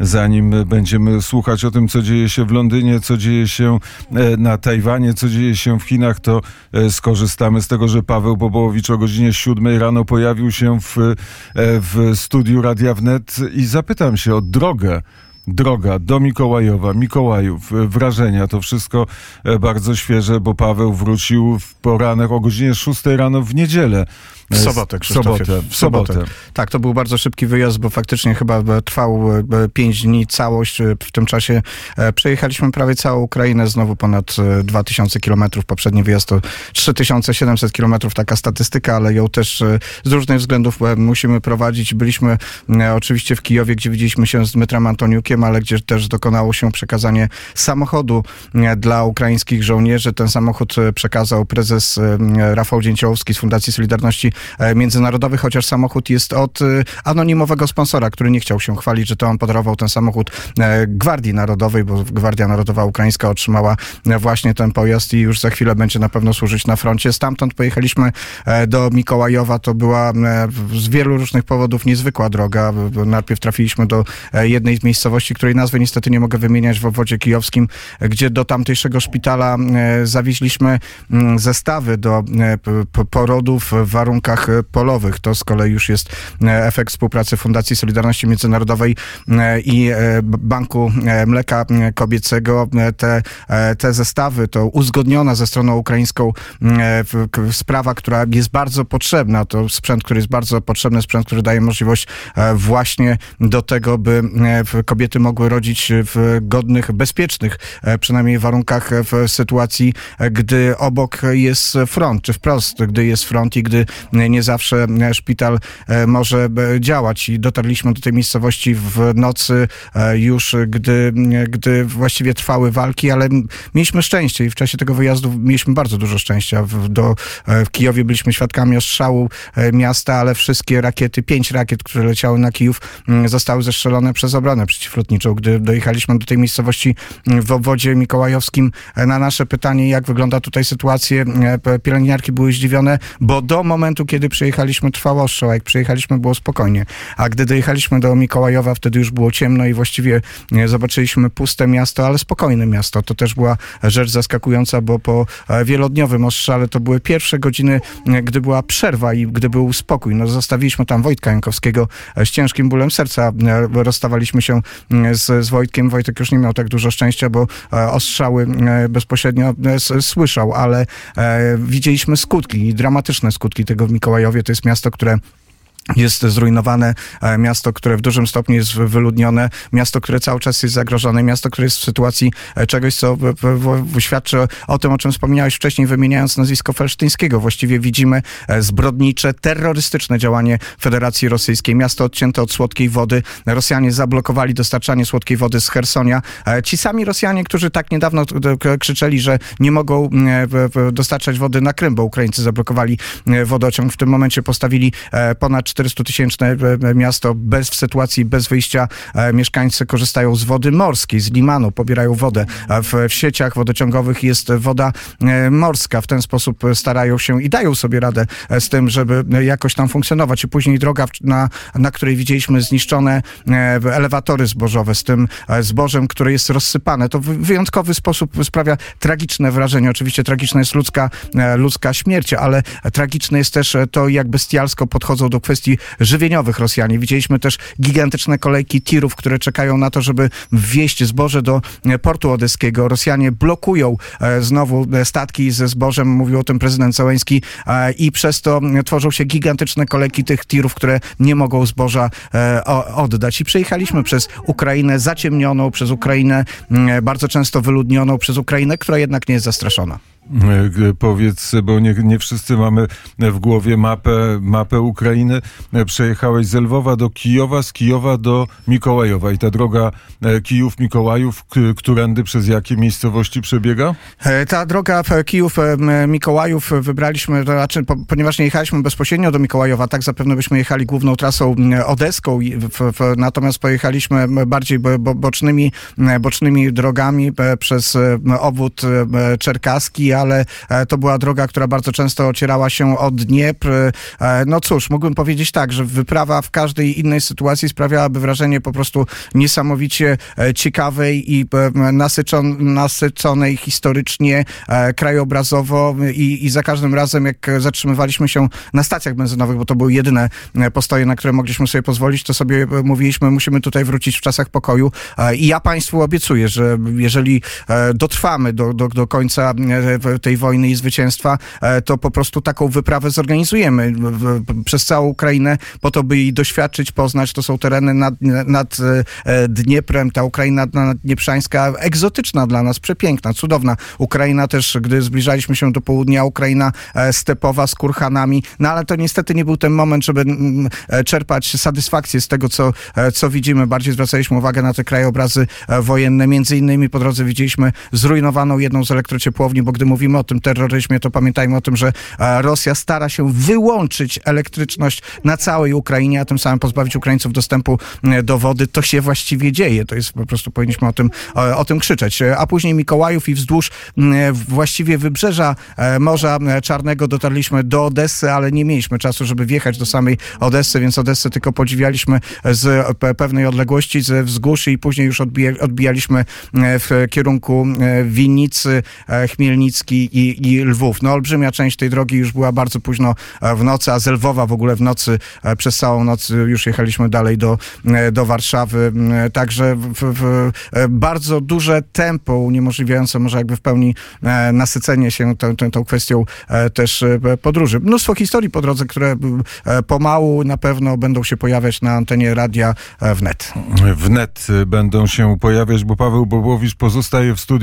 zanim będziemy słuchać o tym, co dzieje się w Londynie, co dzieje się na Tajwanie, co dzieje się w Chinach, to skorzystamy z tego, że Paweł Bobołowicz o godzinie 7 rano pojawił się w, w studiu Radia Wnet i zapytam się o drogę droga do Mikołajowa, Mikołajów, wrażenia, to wszystko e, bardzo świeże, bo Paweł wrócił w poranek o godzinie 6 rano w niedzielę. W sobotę, W sobotę, w sobotę. Tak, to był bardzo szybki wyjazd, bo faktycznie chyba trwał e, pięć dni całość. E, w tym czasie przejechaliśmy prawie całą Ukrainę, znowu ponad 2000 kilometrów. Poprzedni wyjazd to 3700 kilometrów, taka statystyka, ale ją też z różnych względów musimy prowadzić. Byliśmy oczywiście w Kijowie, gdzie widzieliśmy się z Dmytrem Antoniukiem, ale gdzie też dokonało się przekazanie samochodu e, dla ukraińskich żołnierzy. Ten samochód e, przekazał prezes e, Rafał Dzięciołowski z Fundacji Solidarności Międzynarodowej, chociaż samochód jest od anonimowego sponsora, który nie chciał się chwalić, że to on podarował ten samochód Gwardii Narodowej, bo Gwardia Narodowa Ukraińska otrzymała właśnie ten pojazd i już za chwilę będzie na pewno służyć na froncie. Stamtąd pojechaliśmy do Mikołajowa. To była z wielu różnych powodów niezwykła droga. Najpierw trafiliśmy do jednej z miejscowości, której nazwy niestety nie mogę wymieniać w obwodzie kijowskim, gdzie do tamtejszego szpitala e, zawieźliśmy mm, zestawy do e, porodów w warunkach polowych. To z kolei już jest e, efekt współpracy Fundacji Solidarności Międzynarodowej i Banku Mleka Kobiecego. Te, te zestawy to uzgodniona ze stroną ukraińską sprawa, która jest bardzo potrzebna. To sprzęt, który jest bardzo potrzebny, sprzęt, który daje możliwość właśnie do tego, by kobiety mogły rodzić w godnych, bezpiecznych e, przynajmniej warunkach w sytuacji, e, gdy obok jest front, czy wprost, gdy jest front i gdy nie zawsze szpital e, może działać. I dotarliśmy do tej miejscowości w nocy już, gdy, gdy właściwie trwały walki, ale mieliśmy szczęście i w czasie tego wyjazdu mieliśmy bardzo dużo szczęścia. W, do, w Kijowie byliśmy świadkami ostrzału miasta, ale wszystkie rakiety, pięć rakiet, które leciały na Kijów, zostały zestrzelone przez obronę przeciwlotniczą lotniczą. Gdy dojechaliśmy do tej miejscowości w obwodzie mikołajowskim, e, na nasze pytanie, jak wygląda tutaj sytuacja, e, pielęgniarki były zdziwione, bo do momentu, kiedy przyjechaliśmy, trwało ostrzał, jak przyjechaliśmy, było spokojnie. A gdy dojechaliśmy do Mikołajowa, wtedy już było ciemno i właściwie e, zobaczyliśmy puste miasto, ale spokojne miasto. To też była rzecz zaskakująca, bo po wielodniowym ostrzale to były pierwsze godziny, gdy była przerwa i gdy był spokój. No, zostawiliśmy tam Wojtka Jankowskiego z ciężkim bólem serca. Rozstawaliśmy się z, z Wojtkiem. Wojtek już nie miał tak dużo szczęścia, bo e, ostrzały e, bezpośrednio e, słyszał, ale widzieliśmy skutki, dramatyczne skutki tego w Mikołajowie. To jest miasto, które jest zrujnowane e, miasto, które w dużym stopniu jest wyludnione, miasto, które cały czas jest zagrożone, miasto, które jest w sytuacji e, czegoś, co świadczy o tym, o czym wspomniałeś wcześniej, wymieniając nazwisko Felsztyńskiego. Właściwie widzimy e, zbrodnicze, terrorystyczne działanie Federacji Rosyjskiej. Miasto odcięte od słodkiej wody. Rosjanie zablokowali dostarczanie słodkiej wody z Hersonia. Ci sami Rosjanie, którzy tak niedawno krzyczeli, że nie mogą dostarczać wody na Krym, bo Ukraińcy zablokowali wodociąg, w tym momencie postawili ponad 400-tysięczne e, miasto bez, w sytuacji bez wyjścia e, mieszkańcy korzystają z wody morskiej, z limanu, pobierają wodę. W, w sieciach wodociągowych jest woda e, morska. W ten sposób starają się i dają sobie radę z tym, żeby jakoś tam funkcjonować. I później droga, na, na której widzieliśmy zniszczone elewatory zbożowe z tym zbożem, które jest rozsypane. To w wyjątkowy sposób sprawia tragiczne wrażenie. Oczywiście tragiczna jest ludzka, ludzka śmierć, ale tragiczne jest też to, jak bestialsko podchodzą do kwestii kwestii żywieniowych Rosjanie. Widzieliśmy też gigantyczne kolejki tirów, które czekają na to, żeby wwieźć zboże do e, portu odeskiego. Rosjanie blokują e, znowu e, statki ze zbożem, mówił o tym prezydent Zełenski i przez to tworzą się gigantyczne kolejki tych tirów, które nie mogą zboża oddać. I przejechaliśmy przez Ukrainę zaciemnioną, przez Ukrainę bardzo często wyludnioną, przez Ukrainę, która jednak nie jest zastraszona. E, powiedz, bo nie, nie wszyscy mamy w głowie mapę, mapę Ukrainy. E, przejechałeś z Lwowa do Kijowa, z Kijowa do Mikołajowa i ta droga e, Kijów-Mikołajów, którędy przez jakie miejscowości przebiega? Ta droga Kijów-Mikołajów wybraliśmy, to znaczy, ponieważ nie jechaliśmy bezpośrednio do Mikołajowa, tak zapewne byśmy jechali główną trasą odeską, natomiast pojechaliśmy bardziej bocznymi, bocznymi drogami przez obwód czerkaski, ale to była droga, która bardzo często ocierała się o Dniepr. No cóż, mógłbym powiedzieć tak, że wyprawa w każdej innej sytuacji sprawiałaby wrażenie po prostu niesamowicie ciekawej i nasyconej historycznie, krajobrazowo i, i za każdym razem, jak zatrzymywaliśmy się na stacjach benzynowych, bo to były jedyne postoje, na które mogliśmy sobie pozwolić, to sobie mówiliśmy, musimy tutaj wrócić w czasach pokoju. I ja Państwu obiecuję, że jeżeli dotrwamy do, do, do końca tej wojny i zwycięstwa, to po prostu taką wyprawę zorganizujemy przez całą Ukrainę, po to, by jej doświadczyć, poznać. To są tereny nad, nad Dnieprem, ta Ukraina naddnieprzańska, egzotyczna dla nas, przepiękna, cudowna. Ukraina też, gdy zbliżaliśmy się do południa, Ukraina stepowa z kurhanami, no ale to niestety nie był ten moment, żeby czerpać satysfakcję z tego, co, co widzimy. Bardziej zwracaliśmy uwagę na te krajobrazy wojenne. Między innymi po drodze widzieliśmy zrujnowaną jedną z elektrociepłowni, bo gdy mówimy o tym terroryzmie, to pamiętajmy o tym, że Rosja stara się wyłączyć elektryczność na całej Ukrainie, a tym samym pozbawić Ukraińców dostępu do wody. To się właściwie dzieje. To jest po prostu powinniśmy o tym, o, tym krzyczeć. A później Mikołajów i wzdłuż właściwie wybrzeża Morza Czarnego dotarliśmy do Odessy, ale nie mieliśmy czasu, żeby wjechać do samej Odessy, więc Odessę tylko podziwialiśmy z pewnej odległości, ze wzgórz i później już odbijaliśmy w kierunku Winnicy, Chmielnicki i, i Lwów. No olbrzymia część tej drogi już była bardzo późno w nocy, a z Lwowa w ogóle w nocy, przez całą noc już jechaliśmy dalej do, do Warszawy. Także w, w, bardzo duże tempo uniemożliwiające może jakby w pełni nasycenie się tą, tą, tą kwestią też podróży. Mnóstwo historii po drodze, które pomału na pewno będą się pojawiać na antenie radia wnet. Wnet będą się pojawiać, bo Paweł Bobowicz pozostaje w studiu.